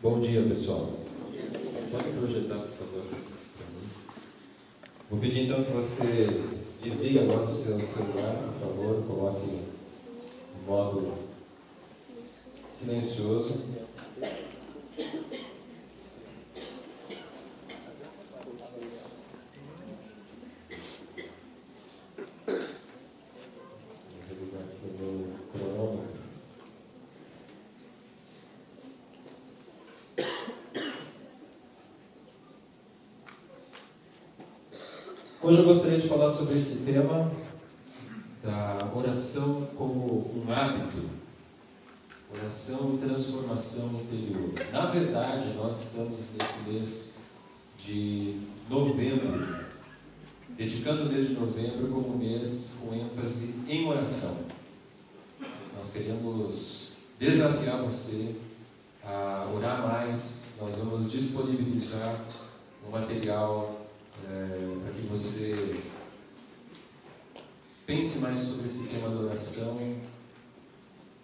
Bom dia, pessoal. Pode projetar, por favor. Vou pedir então que você desligue agora o seu celular, por favor, coloque em modo silencioso. Vou ligar aqui o meu cronômetro. Hoje eu gostaria de falar sobre esse tema da oração como um hábito, oração e transformação interior. Na verdade, nós estamos nesse mês de novembro, dedicando o mês de novembro como um mês com ênfase em oração. Nós queremos desafiar você a orar mais, nós vamos disponibilizar um material é, para que você pense mais sobre esse tema da oração,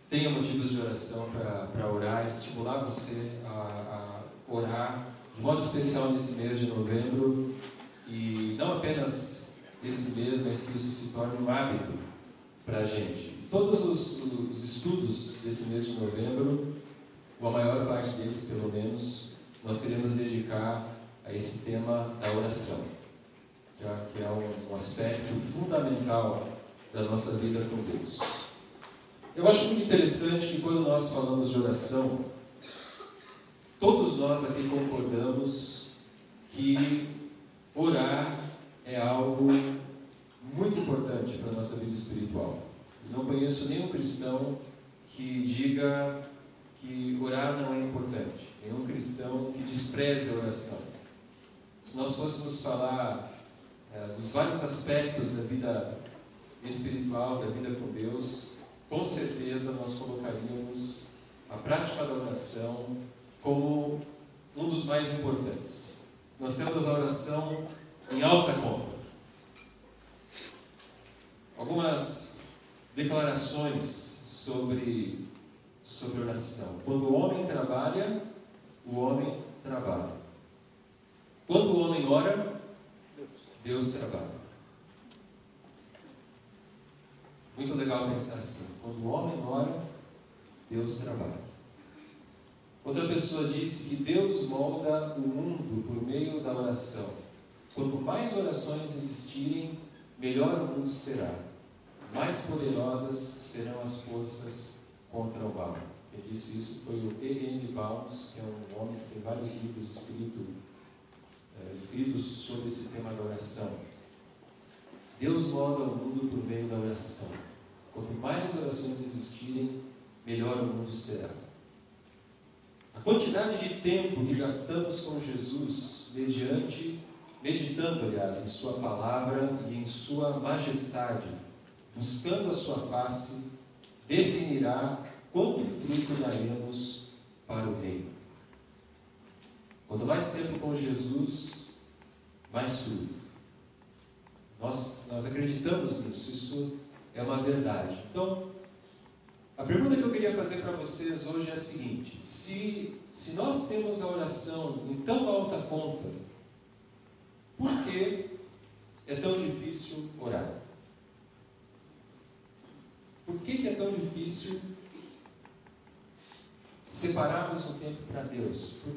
tenha motivos de oração para orar, estimular você a, a orar de modo especial nesse mês de novembro e não apenas esse mês, mas que isso se torne um hábito para a gente. Todos os, os estudos desse mês de novembro, ou a maior parte deles pelo menos, nós queremos dedicar a esse tema da oração, já que é um, aspecto fundamental da nossa vida com Deus. Eu acho muito interessante que quando nós falamos de oração, todos nós aqui concordamos que orar é algo muito importante para a nossa vida espiritual. Não conheço nenhum cristão que diga que orar não é importante, nenhum cristão que despreze a oração. Se nós fôssemos falar é, dos vários aspectos da vida espiritual, da vida com Deus, com certeza nós colocaríamos a prática da oração como um dos mais importantes. Nós temos a oração em alta conta. Algumas declarações sobre, sobre oração. Quando o homem trabalha, o homem trabalha. Quando o homem ora, Deus trabalha. Muito legal pensar assim. Quando o homem ora, Deus trabalha. Outra pessoa disse que Deus molda o mundo por meio da oração. Quanto mais orações existirem, melhor o mundo será. Mais poderosas serão as forças contra o mal. Quem disse isso foi o E.N. Valms, que é um homem que tem vários livros escrito, é, escritos sobre esse tema da oração. Deus molda o mundo por meio da oração. Quanto mais orações existirem, melhor o mundo será. A quantidade de tempo que gastamos com Jesus, mediante, meditando, aliás, em Sua palavra e em Sua majestade, buscando a Sua face, definirá quanto fruto daremos para o Reino. Quanto mais tempo com Jesus, mais fruto. Nós, nós acreditamos nisso, isso é uma verdade. Então, a pergunta que eu queria fazer para vocês hoje é a seguinte: se, se nós temos a oração em tão alta conta, por que é tão difícil orar? Por que, que é tão difícil separarmos o tempo para Deus? Por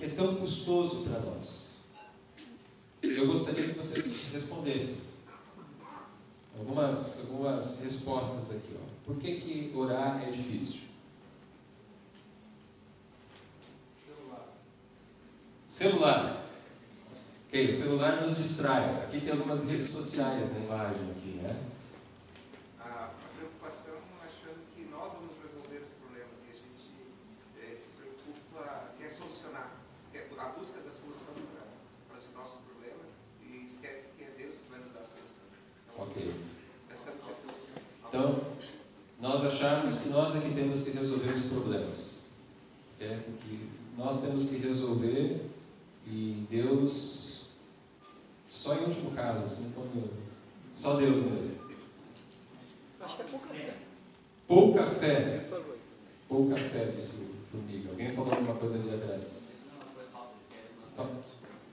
que, é tão custoso para nós? Eu gostaria que vocês respondessem algumas, algumas respostas aqui. Ó. Por que, que orar é difícil? Celular. Celular. Ok, o celular nos distrai. Aqui tem algumas redes sociais na imagem aqui, né? A, a preocupação achando que nós vamos resolver os problemas e a gente eh, se preocupa, quer solucionar, quer a busca da solução para, para os nossos problemas e esquece que é Deus que vai nos dar a solução. Então, Ok. gastamos tempo nisso. Então, nós acharmos que nós é que temos que resolver os problemas. É que nós temos que resolver e Deus, só em último caso, assim como só Deus mesmo. Acho que é pouca fé. Pouca fé. Pouca fé, disse o Formiga. Alguém falou alguma coisa ali atrás?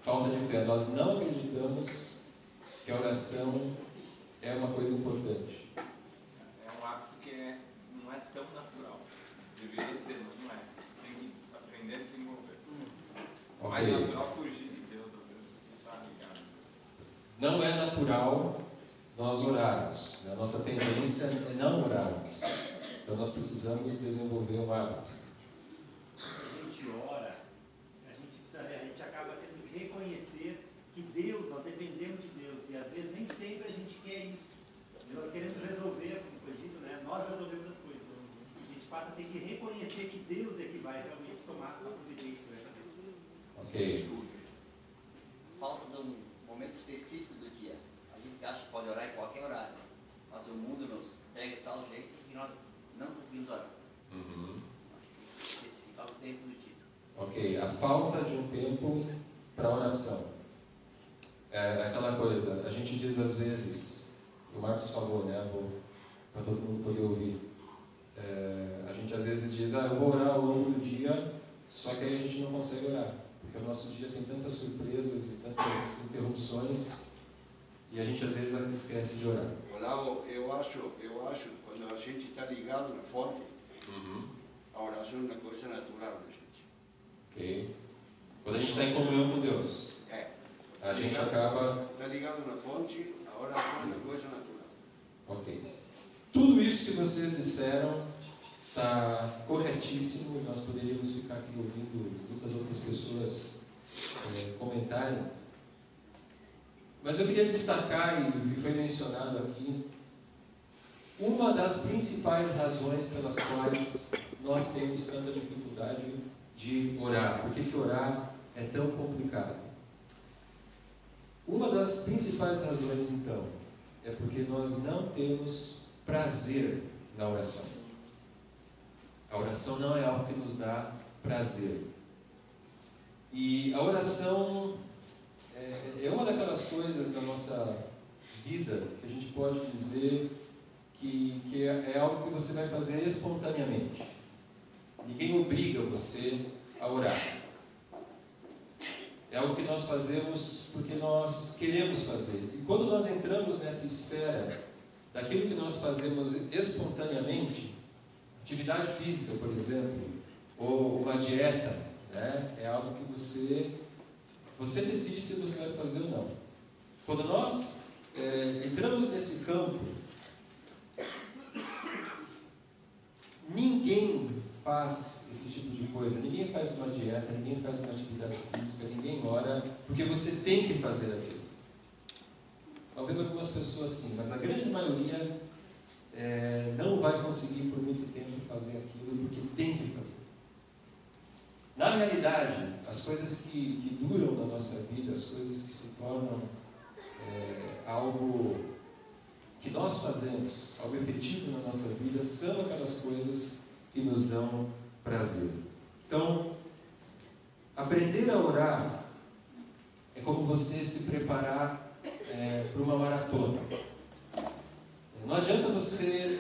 Falta de fé. Nós não acreditamos que a oração é uma coisa importante. É um hábito que é, não é tão natural. Deveria ser, mas não é. Tem que aprender a desenvolver. Mais Ok. natural fugir de Deus, às vezes, porque está ligado. Não é natural nós orarmos. né? A nossa tendência é não orarmos. Então nós precisamos desenvolver um hábito. a gente ora, a gente, precisa, a gente acaba tendo que reconhecer que Deus, nós dependemos de Deus. E às vezes nem sempre a gente quer isso. Nós queremos resolver, como foi dito, né? nós resolvemos as coisas. A gente passa a ter que reconhecer que Deus é que vai realmente tomar a providência dessa vez. Ok. falta de um momento específico do dia. A gente acha que pode orar em qualquer horário, mas o mundo nos pega de tal jeito que nós não conseguimos orar. Uhum. Especificar o tempo do dia. Ok. A falta de um tempo para oração. É aquela coisa, a gente diz às vezes, o Marcos falou, né? Para todo mundo poder ouvir. É, a gente às vezes diz, ah, eu vou orar ao longo do dia, só que aí a gente não consegue orar. Porque o nosso dia tem tantas surpresas e tantas interrupções, e a gente esquece de orar. Olavo, eu acho, eu acho, quando a gente está ligado na fonte, a oração é uma coisa natural da gente. Ok? Quando a gente está em comunhão com Deus, É. a gente acaba Está ligado na fonte, a oração é uma coisa natural. Ok. Tudo isso que vocês disseram está corretíssimo. Nós poderíamos ficar aqui ouvindo muitas outras pessoas eh, comentarem. Mas eu queria destacar, e foi mencionado aqui, uma das principais razões pelas quais nós temos tanta dificuldade de orar. Por que, orar é tão complicado? Uma das principais razões, então, é porque nós não temos prazer na oração. A oração não é algo que nos dá prazer. E a oração é, é uma daquelas coisas da nossa vida que a gente pode dizer que, que é, é algo que você vai fazer espontaneamente. Ninguém obriga você a orar. É algo que nós fazemos porque nós queremos fazer. E quando nós entramos nessa esfera daquilo que nós fazemos espontaneamente, atividade física, por exemplo, ou uma dieta, né, é algo que você você decide se você vai fazer ou não. Quando nós é, entramos nesse campo, ninguém faz esse tipo de coisa. Ninguém faz uma dieta, ninguém faz uma atividade física, ninguém ora, porque você tem que fazer aquilo. Talvez algumas pessoas sim, mas a grande maioria é, não vai conseguir por muito tempo fazer aquilo porque tem que fazer. Na realidade, as coisas que, que duram na nossa vida, as coisas que se tornam é, algo que nós fazemos, algo efetivo na nossa vida, são aquelas coisas que nos dão prazer. Então, aprender a orar é como você se preparar é, para uma maratona. Não adianta você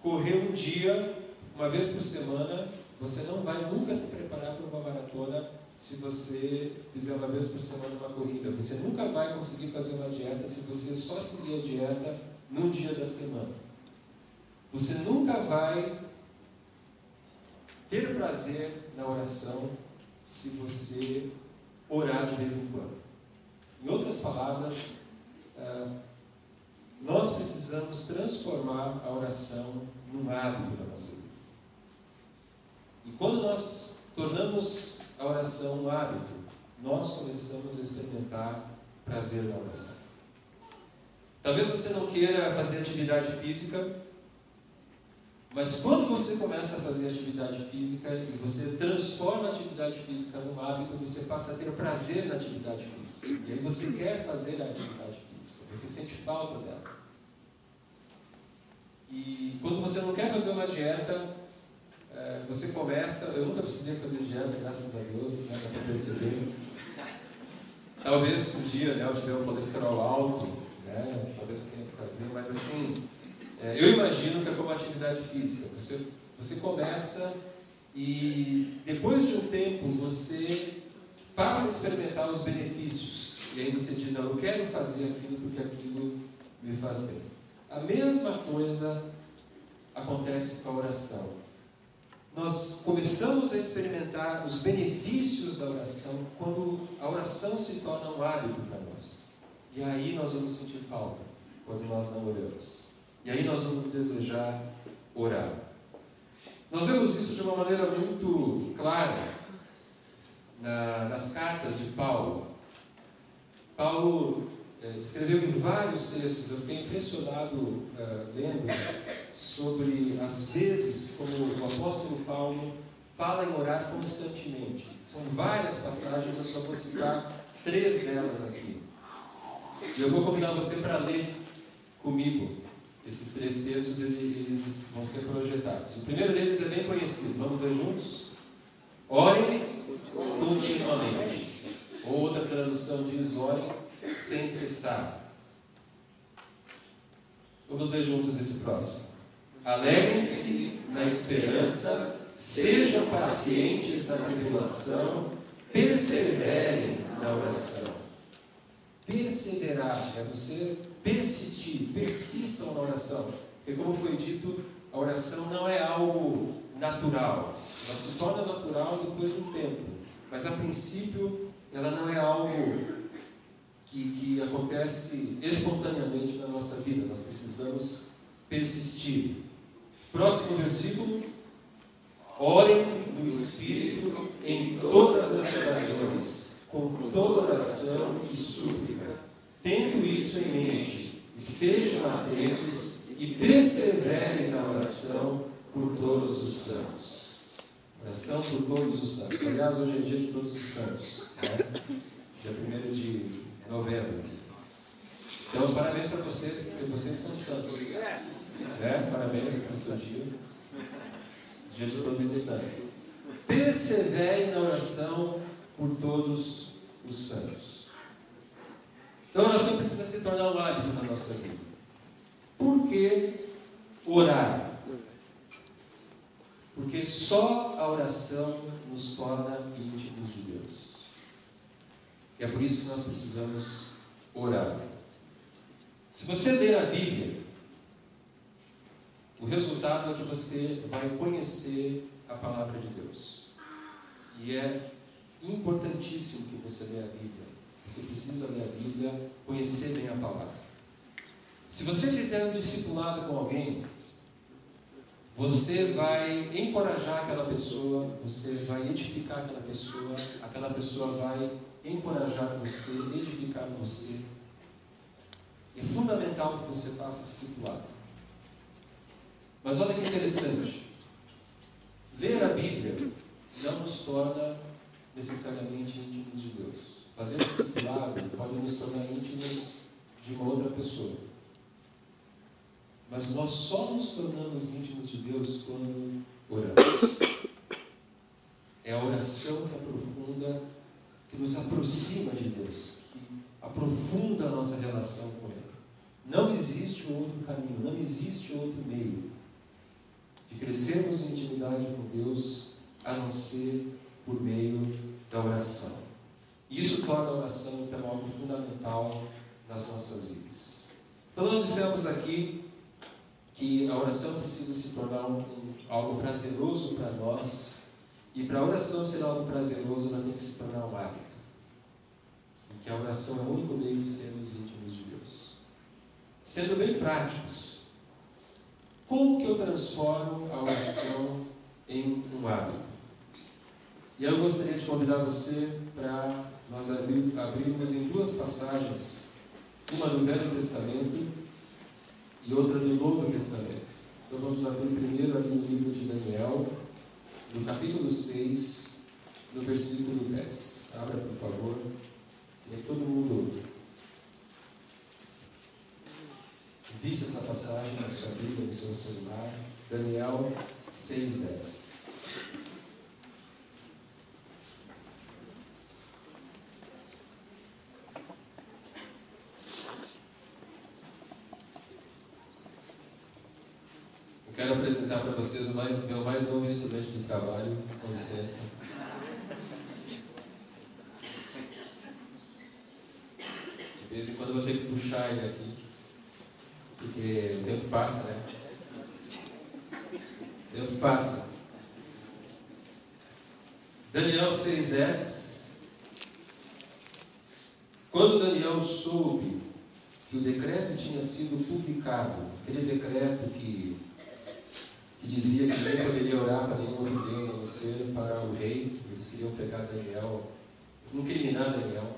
correr um dia, uma vez por semana, você não vai nunca se preparar para uma maratona se você fizer uma vez por semana uma corrida. Você nunca vai conseguir fazer uma dieta se você só seguir a dieta num dia da semana. Você nunca vai ter prazer na oração se você orar de vez em quando. Em outras palavras, ah, nós precisamos transformar a oração num hábito da nossa vida. E quando nós tornamos a oração um hábito, nós começamos a experimentar prazer na oração. Talvez você não queira fazer atividade física, mas quando você começa a fazer atividade física e você transforma a atividade física num hábito, você passa a ter prazer na atividade física. E aí você quer fazer a atividade física, você sente falta dela. E quando você não quer fazer uma dieta, é, você começa. Eu nunca precisei fazer dieta, graças a Deus, né, para perceber. Talvez um dia né, eu tiver um colesterol alto, né, talvez eu tenha que fazer, mas assim, é, eu imagino que é como atividade física. Você, você começa e depois de um tempo você passa a experimentar os benefícios. E aí você diz, não, eu quero fazer aquilo porque aquilo me faz bem. A mesma coisa acontece com a oração. Nós começamos a experimentar os benefícios da oração quando a oração se torna um hábito para nós. E aí nós vamos sentir falta quando nós não oramos. E aí nós vamos desejar orar. Nós vemos isso de uma maneira muito clara na, nas cartas de Paulo. Paulo é, escreveu em vários textos, eu fiquei impressionado é, lendo sobre as vezes como o apóstolo Paulo fala em orar constantemente. São várias passagens, eu só vou citar três delas aqui. E eu vou convidar você para ler comigo esses três textos, eles vão ser projetados. O primeiro deles é bem conhecido, vamos ler juntos? Orem continuamente. Outra tradução diz: orem sem cessar. Vamos ler juntos esse próximo. Alegrem-se na esperança, sejam pacientes na tribulação, perseverem na oração. Perseverar é você persistir, persistam na oração. Porque, como foi dito, a oração não é algo natural. Ela se torna natural depois de um tempo. Mas, a princípio, ela não é algo que, que acontece espontaneamente na nossa vida. Nós precisamos persistir. Próximo versículo. Orem no Espírito em todas as ocasiões, com toda oração e súplica. Tendo isso em mente, estejam atentos e perseverem na oração por todos os santos. Oração por todos os santos. Aliás, hoje é dia de todos os santos. Né? Dia 1 de novembro. Então, parabéns para vocês, porque vocês são santos. É, parabéns pelo seu dia. Dia de todos os santos. Persevere na oração por todos os santos. Então, a oração precisa se tornar um hábito na nossa vida. Por que orar? Porque só a oração nos torna íntimos de Deus. E é por isso que nós precisamos orar. Se você ler a Bíblia, o resultado é que você vai conhecer a palavra de Deus. E é importantíssimo que você leia a Bíblia. Você precisa ler a Bíblia, conhecer bem a palavra. Se você fizer um discipulado com alguém, você vai encorajar aquela pessoa, você vai edificar aquela pessoa, aquela pessoa vai encorajar você, edificar você. É fundamental que você faça discipulado. Mas olha que interessante. Ler a Bíblia não nos torna necessariamente íntimos de Deus. Fazer discipulado pode nos tornar íntimos de uma outra pessoa. Mas nós só nos tornamos íntimos de Deus quando oramos. É a oração que aprofunda, que nos aproxima de Deus, que aprofunda a nossa relação com Ele. Não existe outro caminho, não existe outro meio de crescermos em intimidade com Deus a não ser por meio da oração. Isso torna a oração então algo fundamental nas nossas vidas. Então nós dissemos aqui que a oração precisa se tornar um, algo prazeroso para nós, e para a oração ser algo prazeroso, ela tem que se tornar um hábito. E que a oração é o único meio de sermos íntimos de Deus. Sendo bem práticos, como que eu transformo a oração em um hábito? E eu gostaria de convidar você para nós abrir, abrirmos em duas passagens, uma no Velho Testamento e outra no Novo Testamento. Então vamos abrir primeiro ali no livro de Daniel, no capítulo 6, no versículo 10. Abra, por favor. Que todo mundo visse essa passagem na sua Bíblia, no seu celular. Daniel 6, 10. Quero apresentar para vocês o mais, meu mais novo estudante do trabalho, com licença. De vez em quando eu vou ter que puxar ele aqui, porque o tempo passa, né? O tempo passa. Daniel 6,10 Quando Daniel soube que o decreto tinha sido publicado, aquele decreto que, que dizia que nem poderia orar para nenhum outro Deus a não ser para o rei, eles queriam pegar Daniel, incriminar Daniel.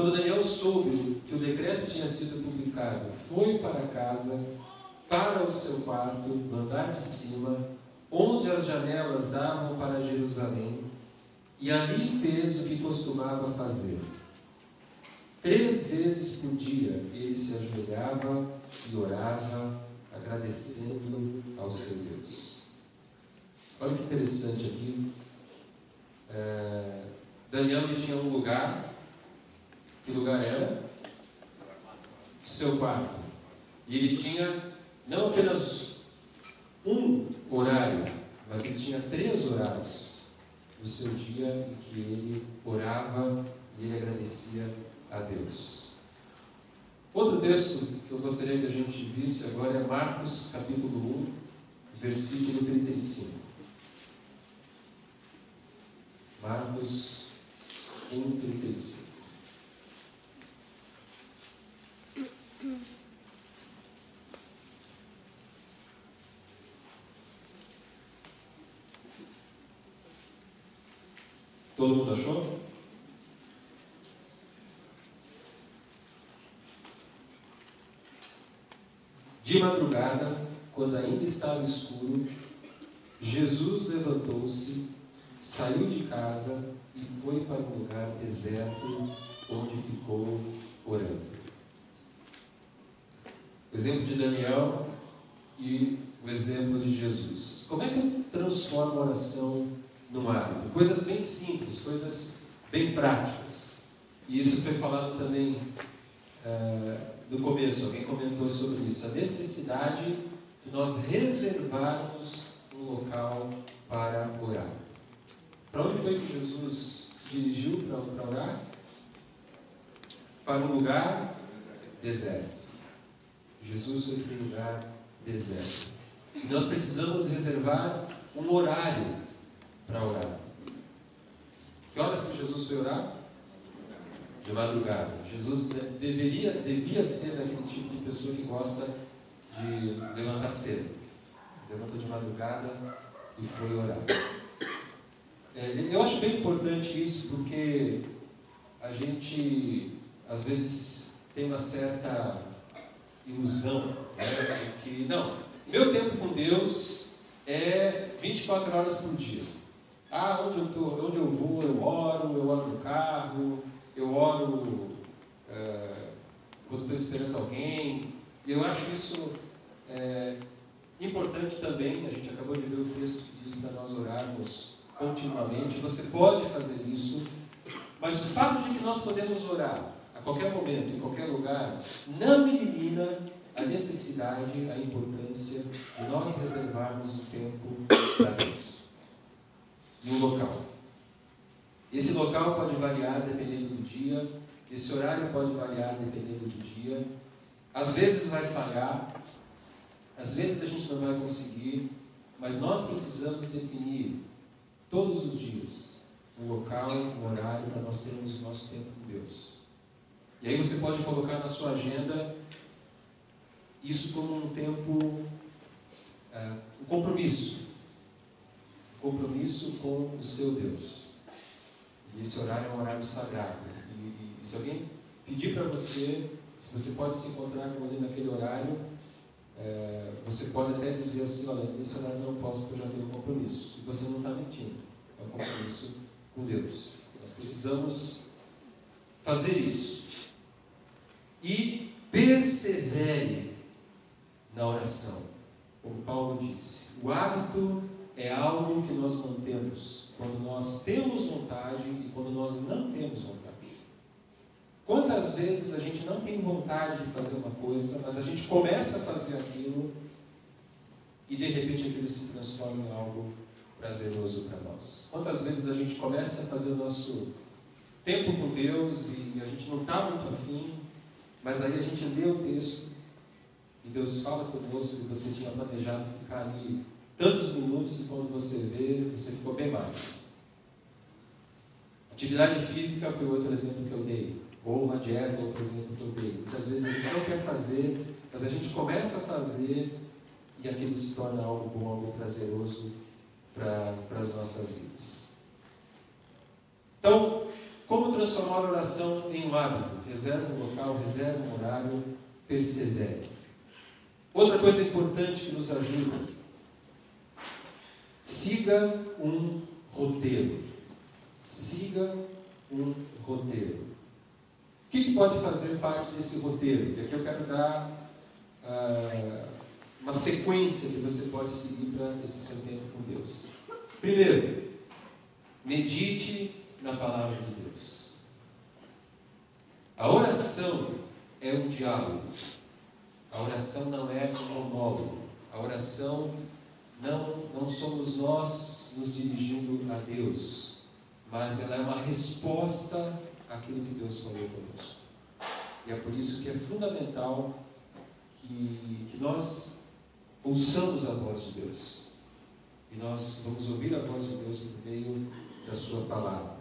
Quando Daniel soube que o decreto tinha sido publicado, foi para casa, para o seu quarto, no andar de cima, onde as janelas davam para Jerusalém, e ali fez o que costumava fazer Três vezes por dia ele se ajoelhava e orava, agradecendo ao seu Deus. Olha que interessante aqui. É, Daniel tinha um lugar. Que lugar era? Seu quarto. E ele tinha não apenas um horário, mas ele tinha três horários no seu dia em que ele orava e ele agradecia a Deus. Outro texto que eu gostaria que a gente visse agora é Marcos capítulo 1, versículo 35. Marcos 1, 35. Todo mundo achou? De madrugada, quando ainda estava escuro, Jesus levantou-se, saiu de casa e foi para um lugar deserto, onde ficou orando. O exemplo de Daniel e o exemplo de Jesus. Como é que eu transformo a oração num hábito? Coisas bem simples, coisas bem práticas. E isso foi falado também. Uh, no começo, alguém comentou sobre isso, a necessidade de nós reservarmos um local para orar. Para onde foi que Jesus se dirigiu para orar? Para um lugar deserto. Jesus foi para um lugar deserto. E nós precisamos reservar um horário para orar. Que horas que Jesus foi orar? de madrugada. Jesus deveria, devia ser daquele tipo de pessoa que gosta de levantar cedo. Levantou de madrugada e foi orar. É, eu acho bem importante isso porque a gente às vezes tem uma certa ilusão né, de que, não, meu tempo com Deus é 24 horas por dia. Ah, onde eu, tô, onde eu vou, eu oro, eu oro no carro, eu oro é, quando estou esperando alguém. E eu acho isso é, importante também. A gente acabou de ver o texto que diz para nós orarmos continuamente. Você pode fazer isso, mas o fato de que nós podemos orar a qualquer momento, em qualquer lugar, não elimina a necessidade, a importância de nós reservarmos o tempo para e um local. Esse local pode variar dependendo do dia, esse horário pode variar dependendo do dia. Às vezes vai falhar, às vezes a gente não vai conseguir, mas nós precisamos definir todos os dias um local, um horário para nós termos o nosso tempo com Deus. E aí você pode colocar na sua agenda isso como um tempo, é, um compromisso. Compromisso com o seu Deus. E esse horário é um horário sagrado. E, e se alguém pedir para você, se você pode se encontrar com ele naquele horário, é, você pode até dizer assim, olha, nesse horário não posso porque eu já tenho um compromisso. E você não está mentindo. É um compromisso com Deus. Nós precisamos fazer isso. E persevere na oração. Como Paulo disse. O hábito é algo que nós mantemos quando nós temos vontade e quando nós não temos vontade. Quantas vezes a gente não tem vontade de fazer uma coisa, mas a gente começa a fazer aquilo e de repente aquilo se transforma em algo prazeroso para nós? Quantas vezes a gente começa a fazer o nosso tempo com Deus e a gente não está muito afim, mas aí a gente lê o texto e Deus fala conosco e você tinha planejado ficar ali tantos minutos e quando você vê, você ficou bem mais. Atividade física foi outro exemplo que eu dei. Ou uma dieta, outro exemplo que eu dei. Muitas vezes a gente não quer fazer, mas a gente começa a fazer e aquilo se torna algo bom, algo prazeroso para as nossas vidas. Então, como transformar a oração em um hábito? Reserva um local, reserva um horário, persevere. Outra coisa importante que nos ajuda: siga um roteiro. Siga um roteiro. O que, que pode fazer parte desse roteiro? E aqui eu quero dar ah, uma sequência que você pode seguir para esse seu tempo com Deus. Primeiro, medite na palavra de Deus. A oração é um diálogo. A oração não é um monólogo. A oração não, não somos nós nos dirigindo a Deus, mas ela é uma resposta àquilo que Deus falou conosco. E é por isso que é fundamental que, que nós ouçamos a voz de Deus. E nós vamos ouvir a voz de Deus por meio da Sua palavra.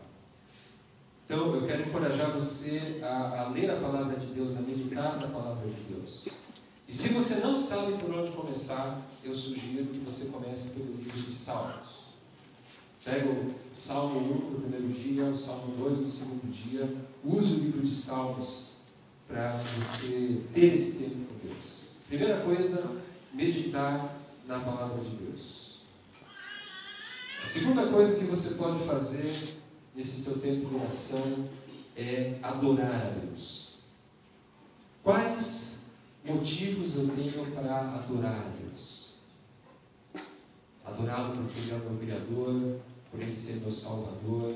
Então, eu quero encorajar você a, a, ler a palavra de Deus, a meditar na palavra de Deus. E se você não sabe por onde começar, eu sugiro que você comece pelo livro de Salmos. Pega o Salmo 1 do primeiro dia, o Salmo 2 do segundo dia, use o livro de Salmos para você ter esse tempo com Deus. Primeira coisa, meditar na palavra de Deus. A segunda coisa que você pode fazer nesse seu tempo de oração é adorar a Deus. Quais motivos eu tenho para adorar a Deus? Adorá-lo porque Ele é o meu Criador, por Ele ser meu Salvador,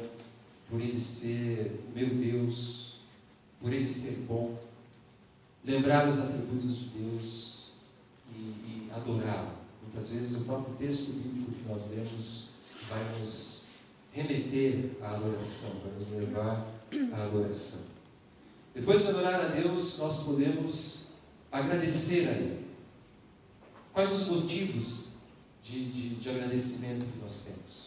por Ele ser meu Deus, por Ele ser bom. Lembrar os atributos de Deus e, e adorá-lo. Muitas vezes o próprio texto bíblico que nós lemos vai nos remeter à adoração, vai nos levar à adoração. Depois de adorar a Deus, nós podemos agradecer a Ele. Quais os motivos de, de, de agradecimento que nós temos?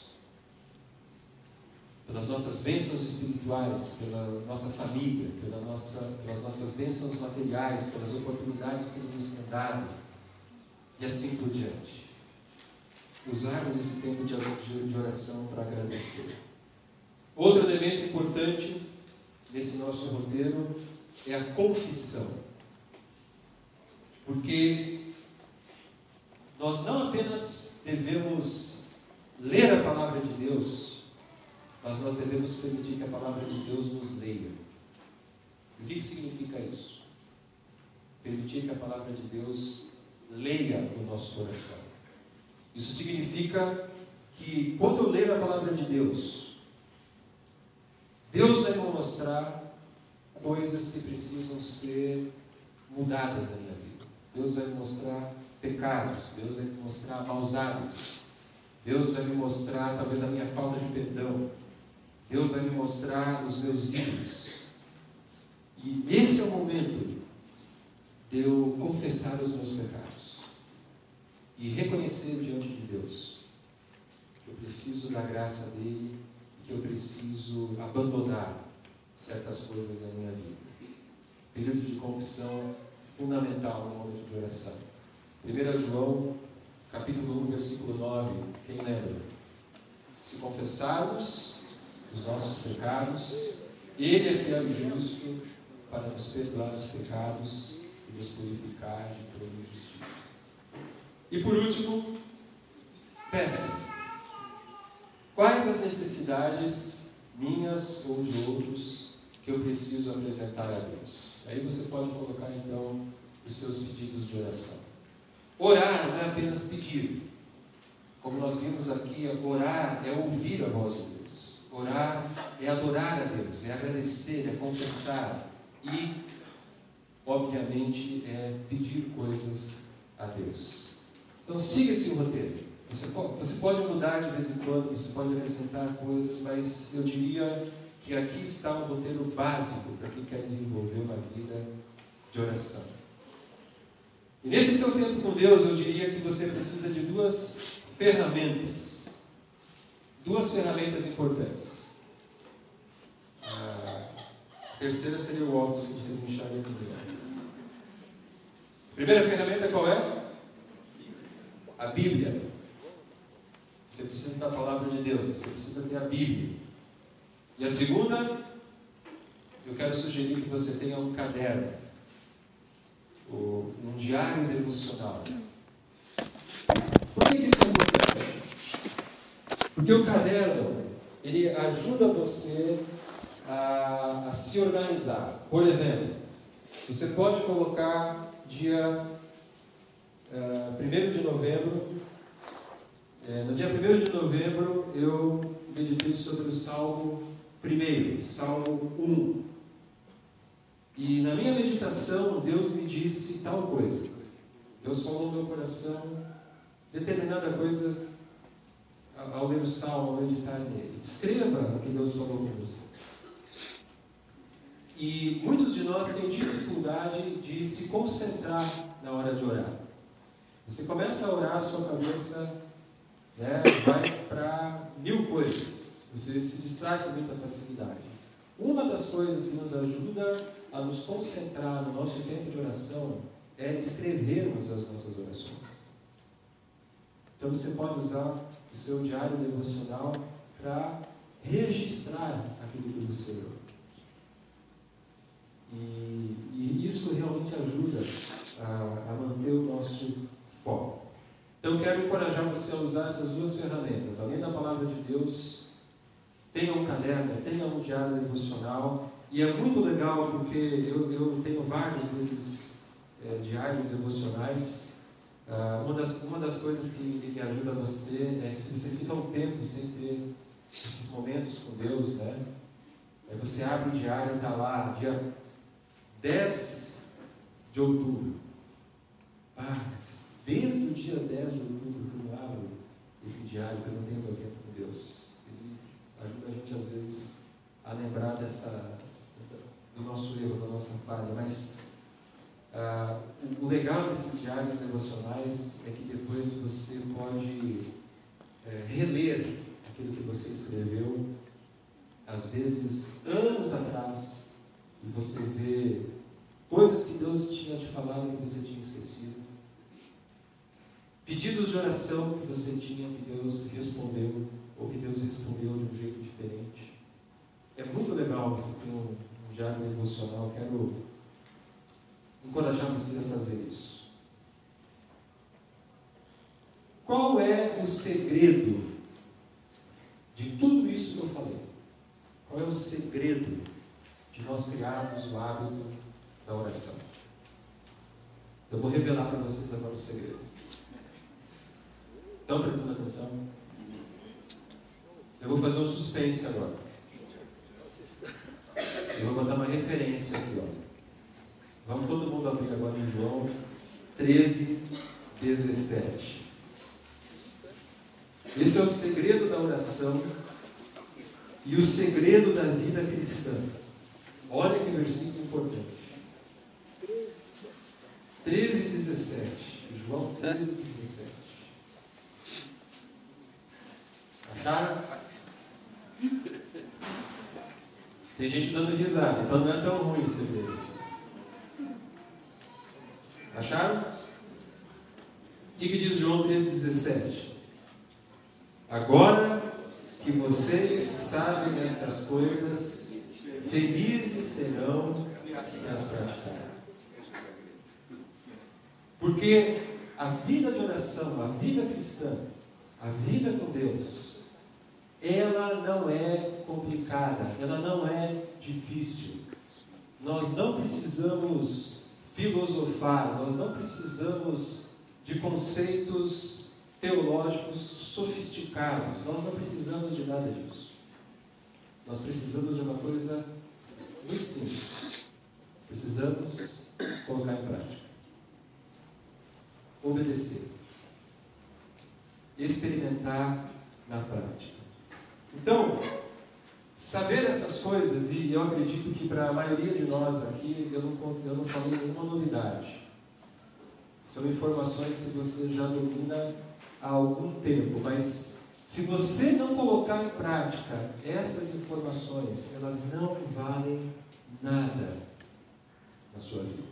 Pelas nossas bênçãos espirituais, pela nossa família, pela nossa, pelas nossas bênçãos materiais, pelas oportunidades que Ele nos tem dado, e assim por diante usarmos esse tempo de oração para agradecer. Outro elemento importante nesse nosso roteiro é a confissão. Porque nós não apenas devemos ler a palavra de Deus, mas nós devemos permitir que a palavra de Deus nos leia. O que significa isso? Permitir que a palavra de Deus leia o nosso coração. Isso significa que quando eu ler a palavra de Deus, Deus vai me mostrar coisas que precisam ser mudadas na. Deus vai me mostrar pecados, Deus vai me mostrar maus hábitos, Deus vai me mostrar talvez a minha falta de perdão, Deus vai me mostrar os meus ídolos. E esse é o momento de eu confessar os meus pecados e reconhecer diante de Deus que eu preciso da graça dele e que eu preciso abandonar certas coisas na minha vida. Período de confissão fundamental no momento de oração. 1 João, capítulo 1, versículo 9, quem lembra? Se confessarmos os nossos pecados, Ele é fiel e justo para nos perdoar os pecados e nos purificar de toda injustiça. E por último, peça. Quais as necessidades minhas ou de outros que eu preciso apresentar a Deus? Aí você pode colocar então os seus pedidos de oração. Orar não é apenas pedir. Como nós vimos aqui, orar é ouvir a voz de Deus. Orar é adorar a Deus, é agradecer, é confessar. e, obviamente, é pedir coisas a Deus. Então siga esse roteiro. Você pode, você pode mudar de vez em quando, você pode acrescentar coisas, mas eu diria que aqui está um roteiro básico para quem quer desenvolver uma vida de oração. E nesse seu tempo com Deus, eu diria que você precisa de duas ferramentas. Duas ferramentas importantes. A terceira seria o óbvio, se você me primeiro. Primeira ferramenta qual é? A Bíblia. Você precisa da palavra de Deus, você precisa ter a Bíblia. E a segunda, eu quero sugerir que você tenha um caderno, um diário devocional. Por que isso é importante? Porque o caderno, ele ajuda você a, a se organizar. Por exemplo, você pode colocar dia uh, eh, 1 de novembro. É, no dia 1 de novembro eu meditei sobre o Salmo 1, Salmo 1. E na minha meditação Deus me disse tal coisa. Deus falou no meu coração determinada coisa ao ler o Salmo, ao meditar nele. Escreva o que Deus falou com você. E muitos de nós têm dificuldade de se concentrar na hora de orar. Você começa a orar, sua cabeça né, vai para mil coisas. Você se distrai com muita facilidade. Uma das coisas que nos ajuda a nos concentrar no nosso tempo de oração é escrevermos as nossas orações. Então você pode usar o seu diário devocional para registrar aquilo que você orou. E, e isso realmente ajuda a, a manter o nosso foco. Então, quero encorajar você a usar essas duas ferramentas. Além da palavra de Deus, tenha um caderno, tenha um diário devocional. E é muito legal porque eu, eu tenho vários desses é, diários devocionais. Ah, uma, das, uma das coisas que, que ajuda você é se você fica um tempo sem ter esses momentos com Deus, né? Aí você abre o diário está lá, dia 10 de outubro. Ah, desde o dia 10 de outubro que eu abro esse diário, que eu não tenho tempo com Deus. Ajuda a gente, às vezes, a lembrar dessa, do nosso erro, da nossa falha. Mas ah, o legal desses diários devocionais é que depois você pode é, reler aquilo que você escreveu, às vezes anos atrás, e você vê coisas que Deus tinha te falado que você tinha esquecido, pedidos de oração que você tinha que Deus respondeu, ou que Deus respondeu de um jeito diferente. É muito legal você ter um, um diário devocional. Quero encorajar você a fazer isso. Qual é o segredo de tudo isso que eu falei? Qual é o segredo de nós criarmos o hábito da oração? Eu vou revelar para vocês agora o segredo. Estão prestando atenção? Eu vou fazer um suspense agora. Eu vou botar uma referência aqui, ó. Vamos todo mundo abrir agora em João 13, 17. Esse é o segredo da oração e o segredo da vida cristã. Olha que versículo importante. 13, 17. João 13, 17. Acharam? Tem gente dando risada, então não é tão ruim esse segredo. Acharam? O que, que diz João 3,17? Agora que vocês sabem estas coisas, felizes serão se as praticarem. Porque a vida de oração, a vida cristã, a vida com Deus, ela não é complicada, ela não é difícil. Nós não precisamos filosofar, nós não precisamos de conceitos teológicos sofisticados, nós não precisamos de nada disso. Nós precisamos de uma coisa muito simples: Precisamos colocar em prática. Obedecer. Experimentar na prática. Então, saber essas coisas, e eu acredito que para a maioria de nós aqui, eu não, eu não falei nenhuma novidade. São informações que você já domina há algum tempo, mas se você não colocar em prática essas informações, elas não valem nada na sua vida.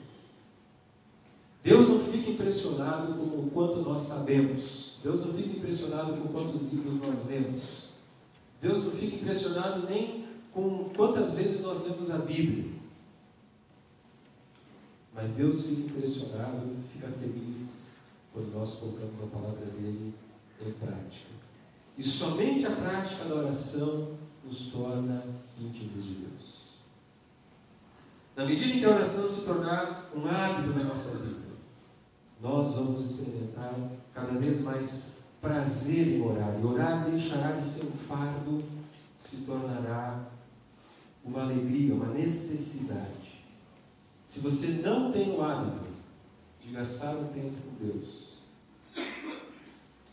Deus não fica impressionado com o quanto nós sabemos. Deus não fica impressionado com quantos livros nós lemos. Deus não fica impressionado nem com quantas vezes nós lemos a Bíblia. Mas Deus fica impressionado, fica feliz quando nós colocamos a palavra dele em prática. E somente a prática da oração nos torna íntimos de Deus. Na medida em que a oração se tornar um hábito na nossa vida, nós vamos experimentar cada vez mais prazer em orar. E orar deixará de ser um fardo, se tornará uma alegria, uma necessidade. Se você não tem o hábito de gastar o tempo com Deus,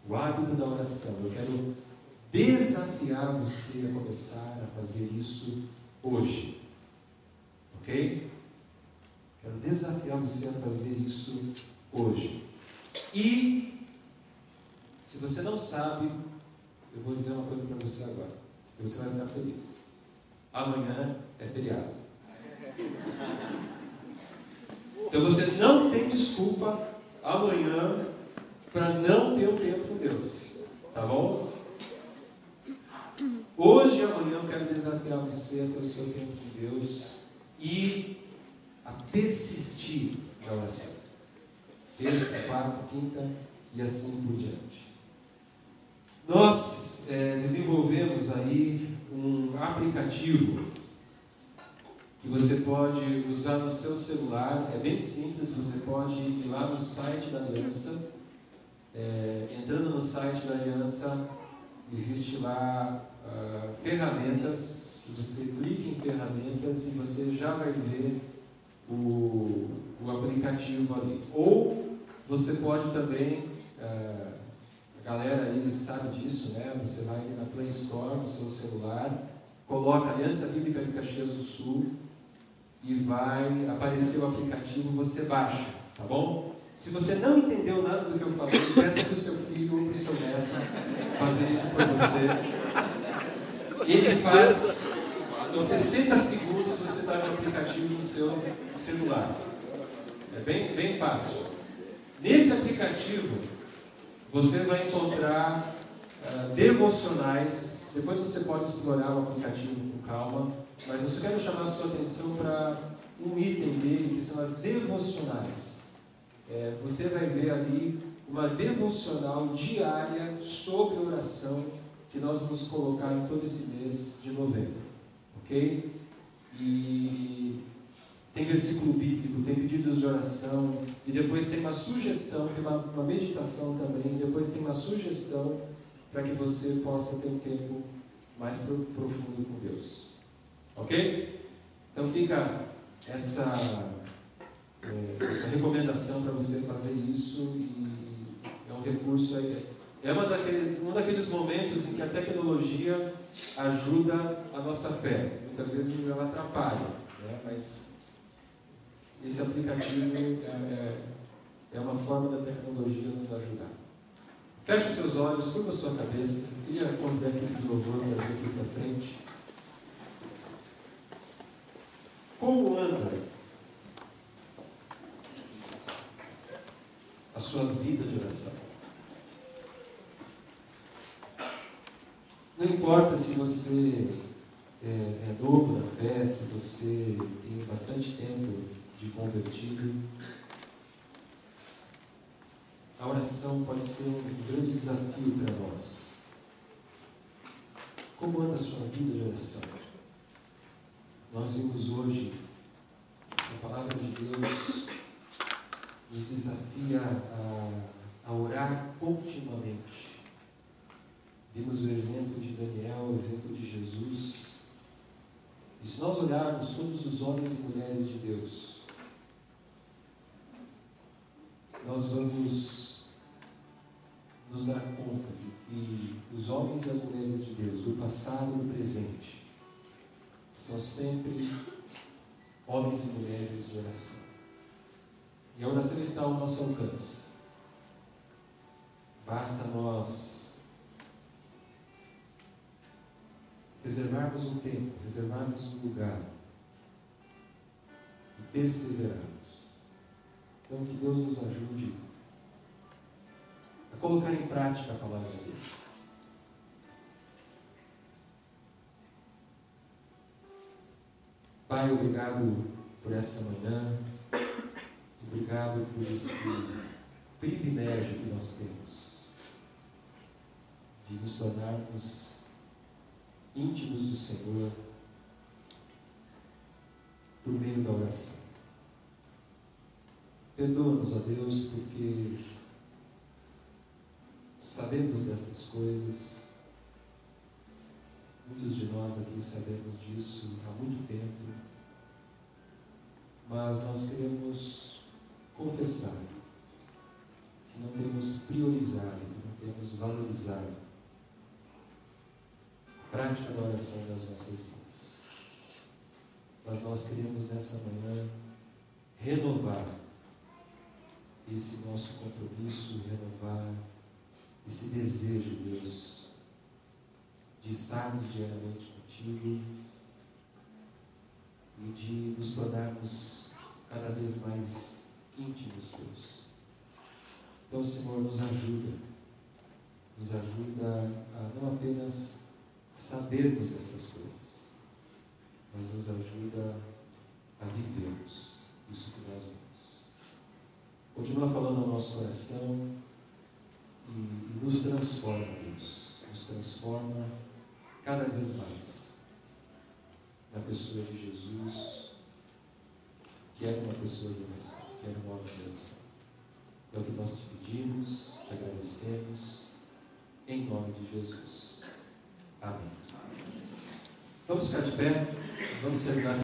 o hábito da oração. Eu quero desafiar você a começar a fazer isso hoje. Ok? Quero desafiar você a fazer isso hoje. E, se você não sabe, eu vou dizer uma coisa para você agora. Você vai ficar feliz. Amanhã é feriado. Então você não tem desculpa amanhã para não ter o tempo com Deus. Tá bom? Hoje e amanhã eu quero desafiar você a ter o seu tempo com Deus e a persistir na oração. Terça, quarta, quinta e assim por diante. Nós é, desenvolvemos aí um aplicativo que você pode usar no seu celular. É bem simples, você pode ir lá no site da Aliança é, entrando no site da Aliança, existe lá uh, ferramentas, você clica em ferramentas e você já vai ver o, o aplicativo ali. Ou você pode também, uh, galera aí sabe disso, né? Você vai na Play Store no seu celular, coloca Aliança Bíblica de Caxias do Sul e vai aparecer o aplicativo, você baixa, tá bom? Se você não entendeu nada do que eu falei, peça para o seu filho ou para o seu neto fazer isso por você. Ele faz em 60 segundos você está no aplicativo no seu celular. É bem, bem fácil. Nesse aplicativo, você vai encontrar uh, devocionais. Depois você pode explorar o aplicativo com calma. Mas eu só quero chamar a sua atenção para um item dele, que são as devocionais é, você vai ver ali uma devocional diária sobre oração que nós vamos colocar em todo esse mês de novembro. Ok? E tem versículo bíblico, tem pedidos de oração, e depois tem uma sugestão, tem uma, uma meditação também, depois tem uma sugestão para que você possa ter um tempo mais profundo com Deus. Ok? Então fica essa é, essa recomendação para você fazer isso e é um recurso aí. É uma daquele, um daqueles momentos em que a tecnologia ajuda a nossa fé. Muitas vezes ela atrapalha, né? mas esse aplicativo é, é, é uma forma da tecnologia nos ajudar. Feche seus olhos, curva sua cabeça. Queria convidar aqui de louvor para vir aqui frente. Como anda a sua vida de oração. Não importa se você é, é novo na fé, se você tem bastante tempo de convertido, a oração pode ser um grande desafio para nós. Como anda a sua vida de oração? Nós vimos hoje a palavra de Deus nos desafia a, a orar continuamente. Vimos o exemplo de Daniel, o exemplo de Jesus. E se nós olharmos todos os homens e mulheres de Deus, nós vamos nos dar conta de que os homens e as mulheres de Deus, do passado e do presente, são sempre homens e mulheres de oração. E a oração está ao nosso alcance. Basta nós reservarmos um tempo, reservarmos um lugar e perseverarmos. Então, que Deus nos ajude a colocar em prática a palavra de Deus. Pai, obrigado por essa manhã, obrigado por esse privilégio que nós temos de nos tornarmos íntimos do Senhor por meio da oração. Perdoa-nos, ó Deus, porque sabemos destas coisas, muitos de nós aqui sabemos disso há muito tempo, mas nós queremos confessar que não temos priorizado, que não temos valorizado a prática da oração das nossas vidas. Mas nós queremos nessa manhã renovar esse nosso compromisso, renovar esse desejo, Deus, de estarmos diariamente contigo e de nos tornarmos cada vez mais íntimos, Deus. Então, Senhor, nos ajuda, nos ajuda a não apenas sabermos estas coisas, mas nos ajuda a vivermos isso que nós vemos. Continua falando ao nosso coração e, e nos transforma, Deus. Nos transforma cada vez mais na pessoa de Jesus, que era uma pessoa de oração, que era um homem. É o que nós te pedimos, te agradecemos, em nome de Jesus. Amém. Vamos ficar de pé, vamos terminar.